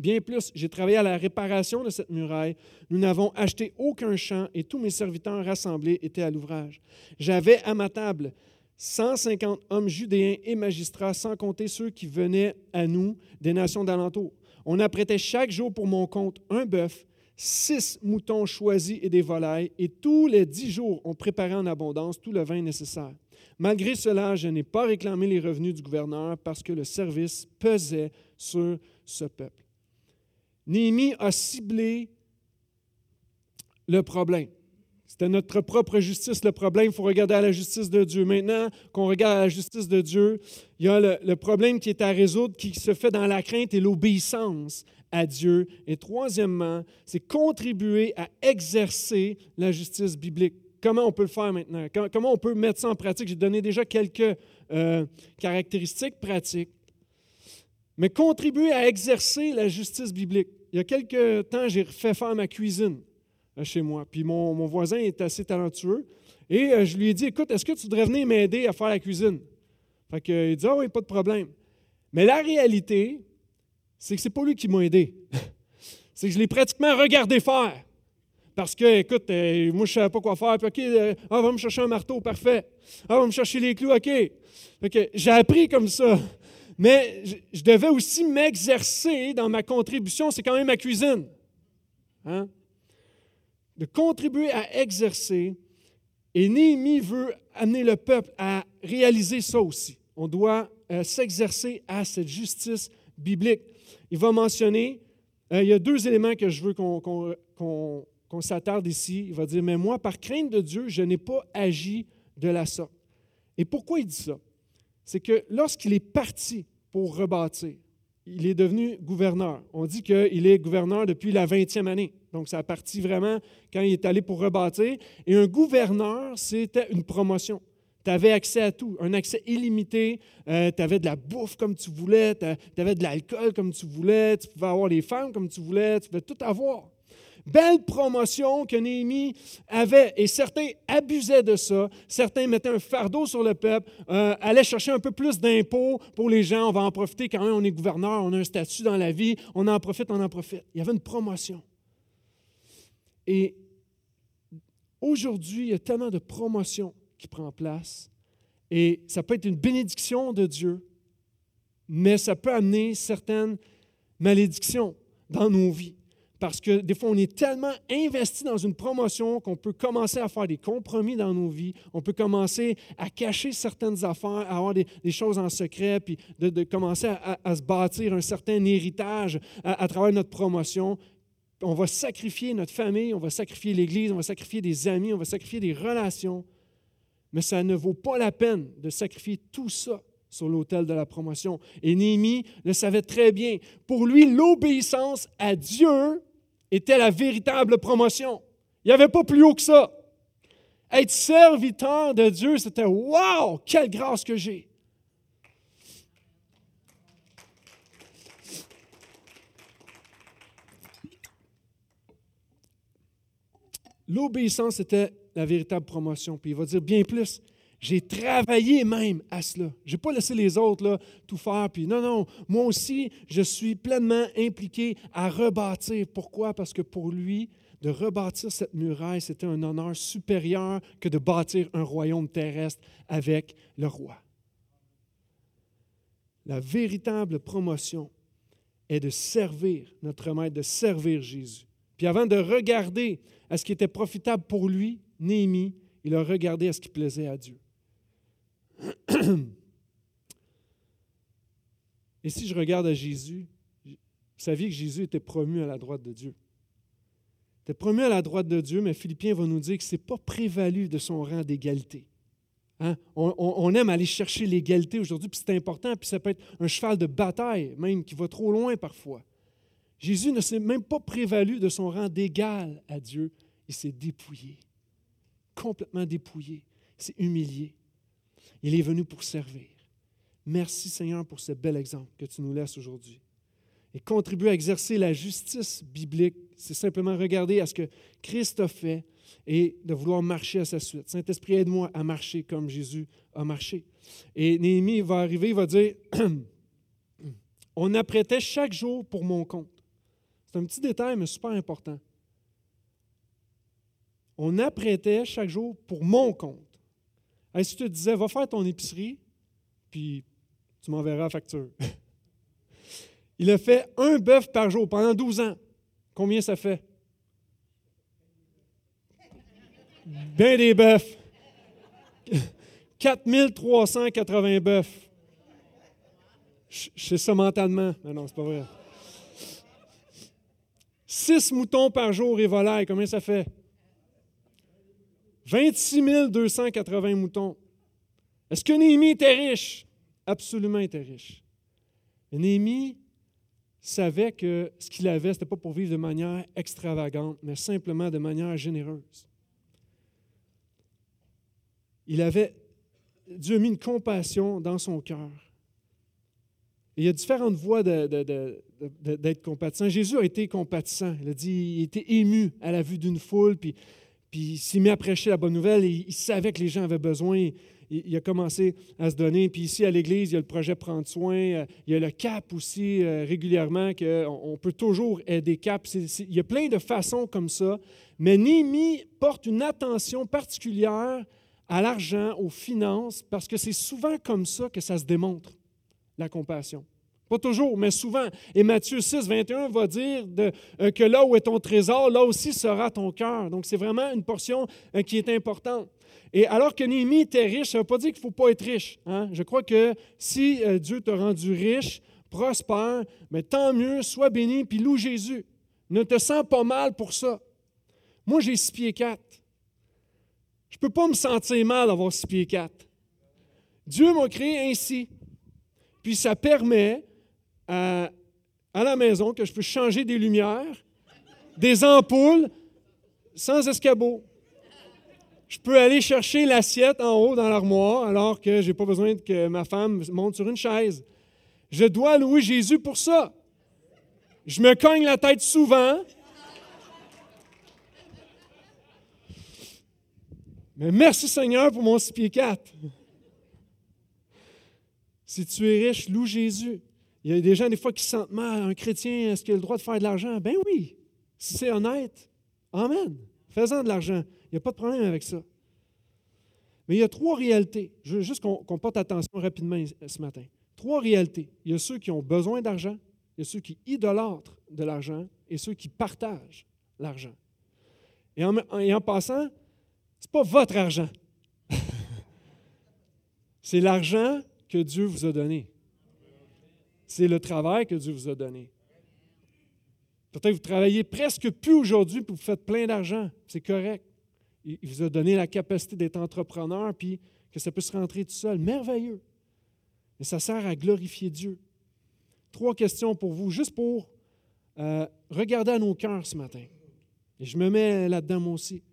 Speaker 1: Bien plus, j'ai travaillé à la réparation de cette muraille. Nous n'avons acheté aucun champ et tous mes serviteurs rassemblés étaient à l'ouvrage. J'avais à ma table 150 hommes judéens et magistrats, sans compter ceux qui venaient à nous des nations d'alentour. On apprêtait chaque jour pour mon compte un bœuf, six moutons choisis et des volailles, et tous les dix jours, on préparait en abondance tout le vin nécessaire. Malgré cela, je n'ai pas réclamé les revenus du gouverneur parce que le service pesait sur ce peuple. Néhémie a ciblé le problème. C'était notre propre justice le problème. Il faut regarder à la justice de Dieu. Maintenant qu'on regarde à la justice de Dieu, il y a le, problème qui est à résoudre, qui se fait dans la crainte et l'obéissance à Dieu. Et troisièmement, c'est contribuer à exercer la justice biblique. Comment on peut le faire maintenant? Comment on peut mettre ça en pratique? J'ai donné déjà quelques euh, caractéristiques pratiques. Mais contribuer à exercer la justice biblique. Il y a quelques temps, j'ai fait faire ma cuisine chez moi. Puis mon, voisin est assez talentueux. Et euh, je lui ai dit, écoute, est-ce que tu voudrais venir m'aider à faire la cuisine? Fait que, il dit, ah oui, pas de problème. Mais la réalité, c'est que c'est pas lui qui m'a aidé. c'est que je l'ai pratiquement regardé faire. Parce que, écoute, euh, moi, je ne savais pas quoi faire. Puis, OK, euh, ah, va me chercher un marteau, parfait. Ah, va me chercher les clous, OK. Fait j'ai appris comme ça. Mais je, devais aussi m'exercer dans ma contribution. C'est quand même ma cuisine. Hein? de contribuer à exercer. Et Néhémie veut amener le peuple à réaliser ça aussi. On doit euh, s'exercer à cette justice biblique. Il va mentionner, euh, il y a deux éléments que je veux qu'on s'attarde ici. Il va dire, mais moi, par crainte de Dieu, je n'ai pas agi de la sorte. Et pourquoi il dit ça? C'est que lorsqu'il est parti pour rebâtir, il est devenu gouverneur. On dit qu'il est gouverneur depuis la 20e année. Donc, ça a parti vraiment quand il est allé pour rebâtir. Et un gouverneur, c'était une promotion. Tu avais accès à tout, un accès illimité. Euh, tu avais de la bouffe comme tu voulais, tu avais de l'alcool comme tu voulais, tu pouvais avoir les femmes comme tu voulais, tu pouvais tout avoir. Belle promotion que Néhémie avait, et certains abusaient de ça. Certains mettaient un fardeau sur le peuple, euh, allaient chercher un peu plus d'impôts pour les gens. On va en profiter quand même, on est gouverneur, on a un statut dans la vie, on en profite, on en profite. Il y avait une promotion. Et aujourd'hui, il y a tellement de promotions qui prend place. Et ça peut être une bénédiction de Dieu, mais ça peut amener certaines malédictions dans nos vies. Parce que des fois, on est tellement investi dans une promotion qu'on peut commencer à faire des compromis dans nos vies. On peut commencer à cacher certaines affaires, à avoir des, choses en secret, puis de, commencer à, se bâtir un certain héritage à, travers notre promotion. On va sacrifier notre famille, on va sacrifier l'Église, on va sacrifier des amis, on va sacrifier des relations. Mais ça ne vaut pas la peine de sacrifier tout ça sur l'autel de la promotion. Et Néhémie le savait très bien. Pour lui, l'obéissance à Dieu était la véritable promotion. Il n'y avait pas plus haut que ça. Être serviteur de Dieu, c'était Wow, quelle grâce que j'ai! L'obéissance était la véritable promotion. Puis il va dire bien plus. J'ai travaillé même à cela. Je n'ai pas laissé les autres là, tout faire. Puis non, non, moi aussi, je suis pleinement impliqué à rebâtir. Pourquoi? Parce que pour lui, de rebâtir cette muraille, c'était un honneur supérieur que de bâtir un royaume terrestre avec le roi. La véritable promotion est de servir notre maître, de servir Jésus. Puis avant de regarder à ce qui était profitable pour lui, Néhémie, il a regardé à ce qui plaisait à Dieu. Et si je regarde à Jésus, vous saviez que Jésus était promu à la droite de Dieu. Il était promu à la droite de Dieu, mais Philippiens va nous dire que ce n'est pas prévalu de son rang d'égalité. Hein? On, aime aller chercher l'égalité aujourd'hui, puis c'est important, puis ça peut être un cheval de bataille, même qui va trop loin parfois. Jésus ne s'est même pas prévalu de son rang d'égal à Dieu. Il s'est dépouillé, complètement dépouillé, il s'est humilié. Il est venu pour servir. Merci Seigneur pour ce bel exemple que tu nous laisses aujourd'hui. Et contribuer à exercer la justice biblique, c'est simplement regarder à ce que Christ a fait et de vouloir marcher à sa suite. Saint-Esprit, aide-moi à marcher comme Jésus a marché. Et Néhémie va arriver, il va dire, on apprêtait chaque jour pour mon compte. C'est un petit détail, mais super important. On apprêtait chaque jour pour mon compte. Hey, si je te disais, va faire ton épicerie, puis tu m'enverras la facture. Il a fait un bœuf par jour pendant 12 ans. Combien ça fait? Ben des bœufs. 4380 bœufs. Je sais ça mentalement. Mais non, c'est pas vrai. Six moutons par jour et volailles, combien ça fait? 26 280 moutons. Est-ce que Néhémie était riche? Absolument, il était riche. Néhémie savait que ce qu'il avait, ce n'était pas pour vivre de manière extravagante, mais simplement de manière généreuse. Il avait, Dieu a mis une compassion dans son cœur. Il y a différentes voies d'être compatissant. Jésus a été compatissant. Il a dit, il était ému à la vue d'une foule, puis, puis il s'est mis à prêcher la bonne nouvelle. Il savait que les gens avaient besoin il, a commencé à se donner. Puis ici, à l'Église, il y a le projet Prendre soin. Euh, il y a le CAP aussi, euh, régulièrement, qu'on on peut toujours aider CAP. il y a plein de façons comme ça. Mais Némi porte une attention particulière à l'argent, aux finances, parce que c'est souvent comme ça que ça se démontre, la compassion. Pas toujours, mais souvent. Et Matthieu 6, 21 va dire euh, que là où est ton trésor, là aussi sera ton cœur. Donc c'est vraiment une portion qui est importante. Et alors que Néhémie était riche, ça ne veut pas dire qu'il ne faut pas être riche. Hein. Je crois que si euh, Dieu t'a rendu riche, prospère, mais tant mieux, sois béni, puis loue Jésus. Ne te sens pas mal pour ça. Moi, j'ai six pieds quatre. Je ne peux pas me sentir mal d'avoir six pieds quatre. Dieu m'a créé ainsi. Puis ça permet à, la maison que je peux changer des lumières, des ampoules, sans escabeau je peux aller chercher l'assiette en haut dans l'armoire alors que je n'ai pas besoin que ma femme monte sur une chaise. Je dois louer Jésus pour ça. Je me cogne la tête souvent. Mais merci Seigneur pour mon 6 pieds 4. Si tu es riche, loue Jésus. Il y a des gens, des fois, qui se sentent mal. Un chrétien, est-ce qu'il a le droit de faire de l'argent? Ben oui, si c'est honnête. Amen. Faisant de l'argent. Il n'y a pas de problème avec ça. Mais il y a trois réalités. Je veux juste qu'on porte attention rapidement ce matin. Trois réalités. Il y a ceux qui ont besoin d'argent, il y a ceux qui idolâtrent de l'argent et ceux qui partagent l'argent. Et en, et en passant, ce n'est pas votre argent. C'est l'argent que Dieu vous a donné. C'est le travail que Dieu vous a donné. Peut-être vous travaillez presque plus aujourd'hui, puis vous faites plein d'argent. C'est correct. Il vous a donné la capacité d'être entrepreneur, puis que ça puisse rentrer tout seul. Merveilleux. Mais ça sert à glorifier Dieu. Trois questions pour vous, juste pour euh, regarder à nos cœurs ce matin. Et je me mets là-dedans moi aussi.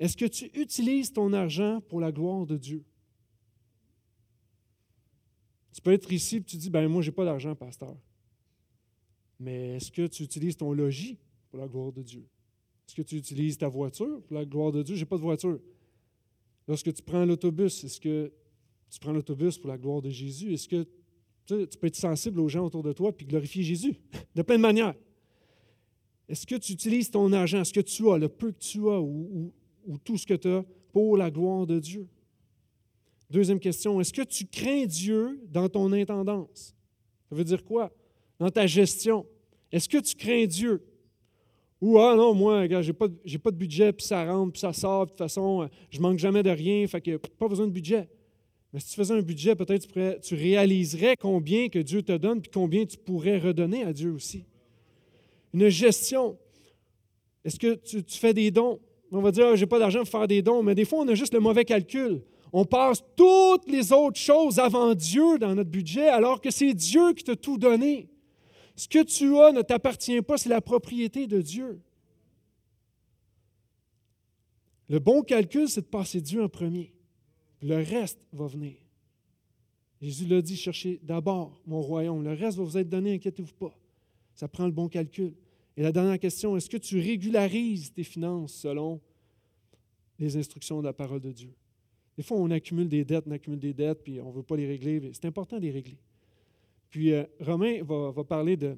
Speaker 1: Est-ce que tu utilises ton argent pour la gloire de Dieu? Tu peux être ici et tu dis, ben moi, je n'ai pas d'argent, pasteur. Mais est-ce que tu utilises ton logis pour la gloire de Dieu? Est-ce que tu utilises ta voiture pour la gloire de Dieu? Je n'ai pas de voiture. Lorsque tu prends l'autobus, est-ce que tu prends l'autobus pour la gloire de Jésus? Est-ce que tu, peux être sensible aux gens autour de toi et glorifier Jésus de plein de manières? Est-ce que tu utilises ton argent, ce que tu as, le peu que tu as ou tout ce que tu as pour la gloire de Dieu? Deuxième question, est-ce que tu crains Dieu dans ton intendance? Ça veut dire quoi? Dans ta gestion. Est-ce que tu crains Dieu? Ou, ah non, moi, je n'ai pas, pas, de budget, puis ça rentre, puis ça sort, de toute façon, je manque jamais de rien, fait que pas besoin de budget. Mais si tu faisais un budget, peut-être tu, tu réaliserais combien que Dieu te donne, puis combien tu pourrais redonner à Dieu aussi. Une gestion. Est-ce que tu, fais des dons? On va dire, ah, je n'ai pas d'argent pour faire des dons, mais des fois, on a juste le mauvais calcul. On passe toutes les autres choses avant Dieu dans notre budget, alors que c'est Dieu qui t'a tout donné. Ce que tu as ne t'appartient pas, c'est la propriété de Dieu. Le bon calcul, c'est de passer Dieu en premier. Le reste va venir. Jésus l'a dit, cherchez d'abord mon royaume. Le reste va vous être donné, inquiétez-vous pas. Ça prend le bon calcul. Et la dernière question, est-ce que tu régularises tes finances selon les instructions de la parole de Dieu? Des fois, on accumule des dettes, on accumule des dettes, puis on ne veut pas les régler. C'est important de les régler. Puis euh, Romain va, parler de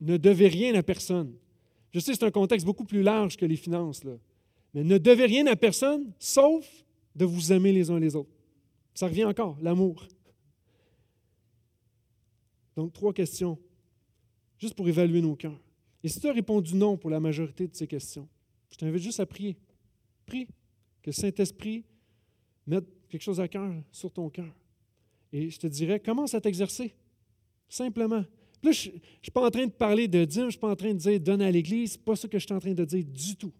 Speaker 1: ne devez rien à personne. Je sais, c'est un contexte beaucoup plus large que les finances, là. mais ne devez rien à personne, sauf de vous aimer les uns les autres. Ça revient encore, l'amour. Donc, trois questions, juste pour évaluer nos cœurs. Et si tu as répondu non pour la majorité de ces questions, je t'invite juste à prier. Prie que le Saint-Esprit mette quelque chose à cœur sur ton cœur. Et je te dirais, commence à t'exercer, simplement. Là, je ne suis pas en train de parler de Dieu, je ne suis pas en train de dire donne à l'Église, ce pas ça que je suis en train de dire du tout.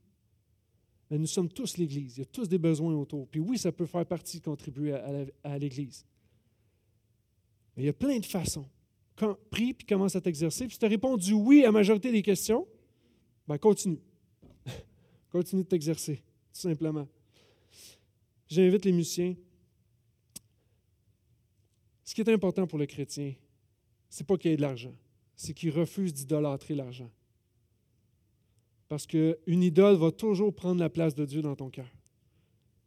Speaker 1: Mais nous sommes tous l'Église, il y a tous des besoins autour. Puis oui, ça peut faire partie contribuer à, l'Église. Mais il y a plein de façons. Quand, prie, puis commence à t'exercer. Puis si tu as répondu oui à la majorité des questions, ben continue. continue de t'exercer, tout simplement. J'invite les musiciens. Ce qui est important pour le chrétien, c'est pas qu'il ait de l'argent, c'est qu'il refuse d'idolâtrer l'argent. Parce qu'une idole va toujours prendre la place de Dieu dans ton cœur.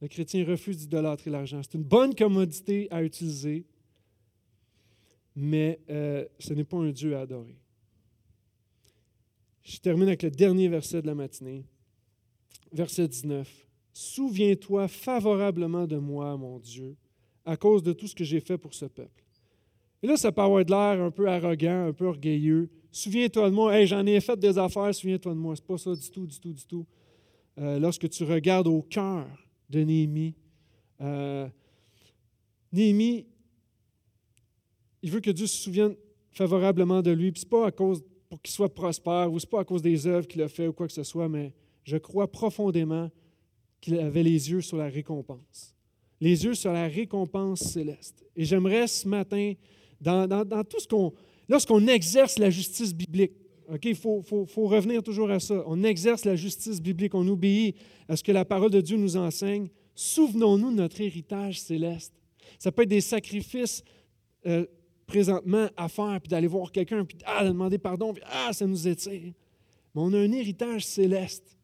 Speaker 1: Le chrétien refuse d'idolâtrer l'argent. C'est une bonne commodité à utiliser, mais euh, ce n'est pas un Dieu à adorer. Je termine avec le dernier verset de la matinée, verset 19. Souviens-toi favorablement de moi, mon Dieu, à cause de tout ce que j'ai fait pour ce peuple. Et là, ça peut avoir de l'air un peu arrogant, un peu orgueilleux. Souviens-toi de moi. Hey, j'en ai fait des affaires, souviens-toi de moi. Ce n'est pas ça du tout, du tout, du tout. Euh, lorsque tu regardes au cœur de Néhémie, euh, Néhémie, il veut que Dieu se souvienne favorablement de lui. Puis ce n'est pas à cause pour qu'il soit prospère ou ce n'est pas à cause des œuvres qu'il a fait ou quoi que ce soit, mais je crois profondément qu'il avait les yeux sur la récompense. Les yeux sur la récompense céleste. Et j'aimerais ce matin dans, tout ce qu'on. Lorsqu'on exerce la justice biblique, il faut, revenir toujours à ça. On exerce la justice biblique, on obéit à ce que la parole de Dieu nous enseigne. Souvenons-nous de notre héritage céleste. Ça peut être des sacrifices euh, présentement à faire, puis d'aller voir quelqu'un, puis ah, de demander pardon, puis ah, ça nous étire. Mais on a un héritage céleste,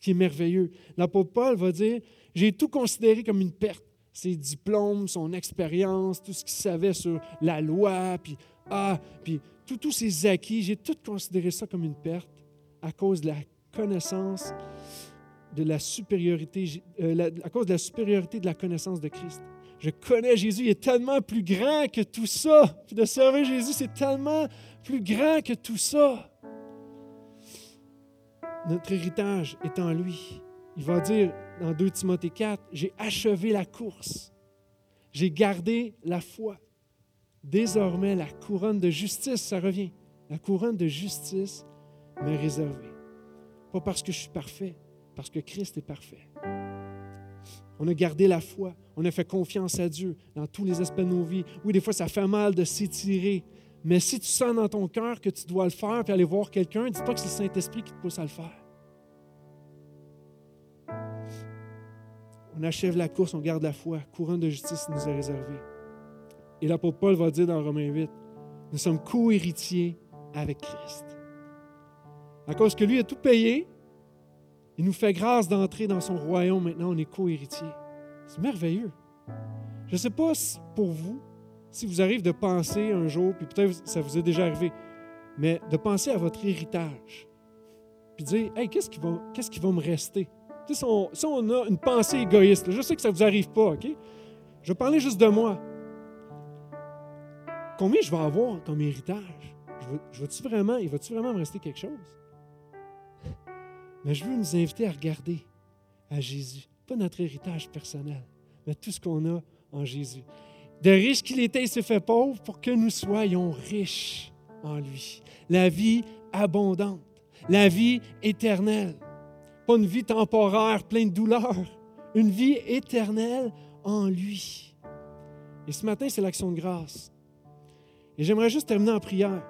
Speaker 1: ce qui est merveilleux. L'apôtre Paul va dire J'ai tout considéré comme une perte ses diplômes, son expérience, tout ce qu'il savait sur la loi, puis, ah, puis tous ses acquis, j'ai tout considéré ça comme une perte à cause de la connaissance de la supériorité, euh, à cause de la supériorité de la connaissance de Christ. Je connais Jésus, il est tellement plus grand que tout ça. De servir Jésus, c'est tellement plus grand que tout ça. Notre héritage est en lui. Il va dire dans 2 Timothée 4, j'ai achevé la course, j'ai gardé la foi. Désormais, la couronne de justice, ça revient. La couronne de justice m'est réservée. Pas parce que je suis parfait, parce que Christ est parfait. On a gardé la foi, on a fait confiance à Dieu dans tous les aspects de nos vies. Oui, des fois, ça fait mal de s'étirer, mais si tu sens dans ton cœur que tu dois le faire puis aller voir quelqu'un, dis pas que c'est le Saint-Esprit qui te pousse à le faire. On achève la course, on garde la foi. Courant de justice nous est réservé. Et l'apôtre Paul va dire dans Romains 8, nous sommes co-héritiers avec Christ. À cause que lui a tout payé, il nous fait grâce d'entrer dans son royaume. Maintenant, on est co-héritiers. C'est merveilleux. Je ne sais pas pour vous, si vous arrivez de penser un jour, puis peut-être ça vous est déjà arrivé, mais de penser à votre héritage, puis dire, hey, qu'est-ce qui va, qu'est-ce qui va me rester? Si on, a une pensée égoïste, je sais que ça ne vous arrive pas, OK? Je vais parler juste de moi. Combien je vais avoir comme héritage? Je vais, vraiment, il va-tu vraiment me rester quelque chose? Mais je veux nous inviter à regarder à Jésus. Pas notre héritage personnel, mais tout ce qu'on a en Jésus. De riche qu'il était, il s'est fait pauvre pour que nous soyons riches en lui. La vie abondante, la vie éternelle une vie temporaire pleine de douleurs, une vie éternelle en lui. Et ce matin, c'est l'action de grâce. Et j'aimerais juste terminer en prière,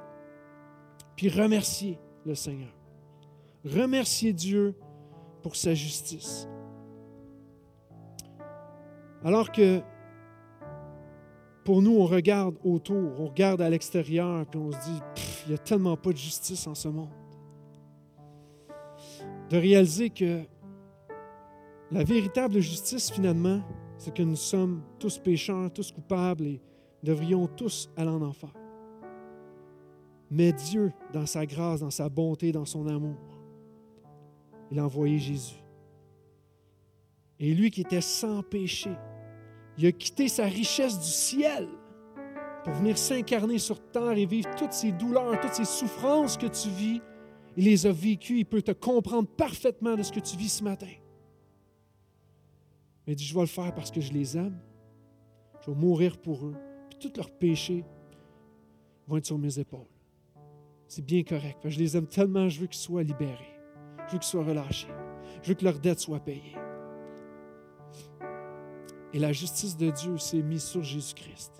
Speaker 1: puis remercier le Seigneur. Remercier Dieu pour sa justice. Alors que pour nous, on regarde autour, on regarde à l'extérieur, puis on se dit, il n'y a tellement pas de justice en ce monde de réaliser que la véritable justice, finalement, c'est que nous sommes tous pécheurs, tous coupables et devrions tous aller en enfer. Mais Dieu, dans sa grâce, dans sa bonté, dans son amour, il a envoyé Jésus. Et lui qui était sans péché, il a quitté sa richesse du ciel pour venir s'incarner sur terre et vivre toutes ces douleurs, toutes ces souffrances que tu vis il les a vécues, il peut te comprendre parfaitement de ce que tu vis ce matin. Mais il dit, je vais le faire parce que je les aime. Je vais mourir pour eux. Puis tous leurs péchés vont être sur mes épaules. C'est bien correct. je les aime tellement, je veux qu'ils soient libérés. Je veux qu'ils soient relâchés. Je veux que leur dette soit payée. Et la justice de Dieu s'est mise sur Jésus-Christ.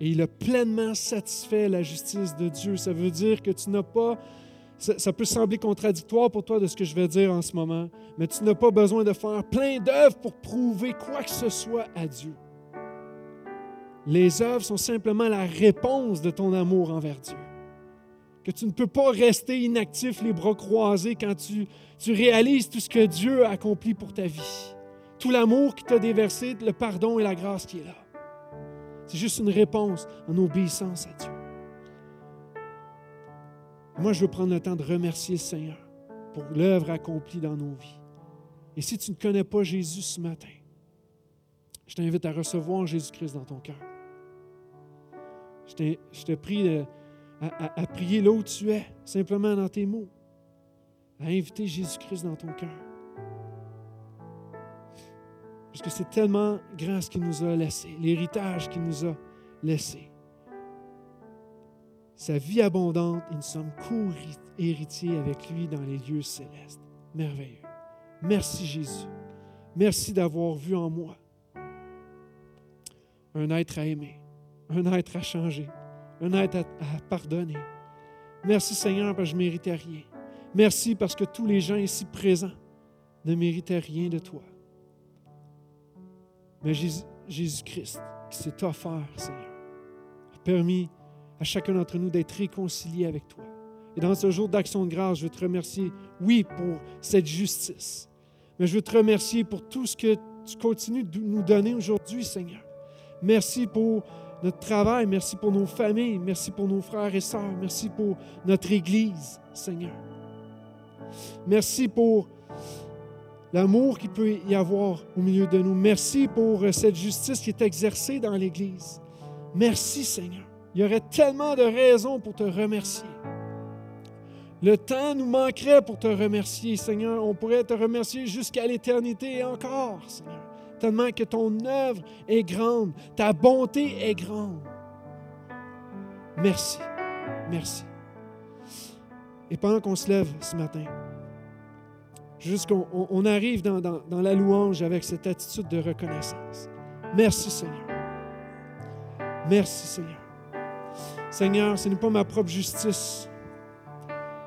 Speaker 1: Et il a pleinement satisfait la justice de Dieu. Ça veut dire que tu n'as pas ça, peut sembler contradictoire pour toi de ce que je vais dire en ce moment, mais tu n'as pas besoin de faire plein d'œuvres pour prouver quoi que ce soit à Dieu. Les œuvres sont simplement la réponse de ton amour envers Dieu. Que tu ne peux pas rester inactif, les bras croisés, quand tu, tu réalises tout ce que Dieu a accompli pour ta vie. Tout l'amour qui t'a déversé, le pardon et la grâce qui est là. C'est juste une réponse en obéissance à Dieu. Moi, je veux prendre le temps de remercier le Seigneur pour l'œuvre accomplie dans nos vies. Et si tu ne connais pas Jésus ce matin, je t'invite à recevoir Jésus-Christ dans ton cœur. Je te prie à, prier là où tu es, simplement dans tes mots, à inviter Jésus-Christ dans ton cœur. Parce que c'est tellement grand ce qu'il nous a laissé, l'héritage qu'il nous a laissé sa vie abondante et nous sommes co-héritiers avec lui dans les lieux célestes. Merveilleux. Merci Jésus. Merci d'avoir vu en moi un être à aimer, un être à changer, un être à, pardonner. Merci Seigneur parce que je ne méritais rien. Merci parce que tous les gens ici présents ne méritaient rien de toi. Mais Jésus-Christ, qui s'est offert, Seigneur, a permis à chacun d'entre nous d'être réconciliés avec toi. Et dans ce jour d'action de grâce, je veux te remercier, oui, pour cette justice, mais je veux te remercier pour tout ce que tu continues de nous donner aujourd'hui, Seigneur. Merci pour notre travail, merci pour nos familles, merci pour nos frères et sœurs, merci pour notre Église, Seigneur. Merci pour l'amour qu'il peut y avoir au milieu de nous. Merci pour cette justice qui est exercée dans l'Église. Merci, Seigneur. Il y aurait tellement de raisons pour te remercier. Le temps nous manquerait pour te remercier, Seigneur. On pourrait te remercier jusqu'à l'éternité et encore, Seigneur. Tellement que ton œuvre est grande, ta bonté est grande. Merci, merci. Et pendant qu'on se lève ce matin, jusqu'on on arrive dans, dans la louange avec cette attitude de reconnaissance. Merci, Seigneur. Merci, Seigneur. Seigneur, ce n'est pas ma propre justice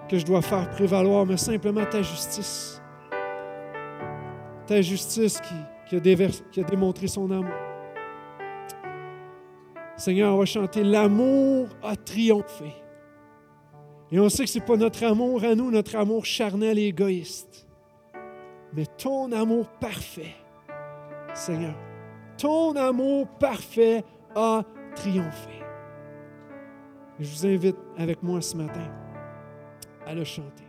Speaker 1: que je dois faire prévaloir, mais simplement ta justice. Ta justice qui, a, démontré son amour. Seigneur, on va chanter L'amour a triomphé. Et on sait que ce n'est pas notre amour à nous, notre amour charnel et égoïste, mais ton amour parfait, Seigneur. Ton amour parfait a triomphé je vous invite avec moi ce matin à le chanter.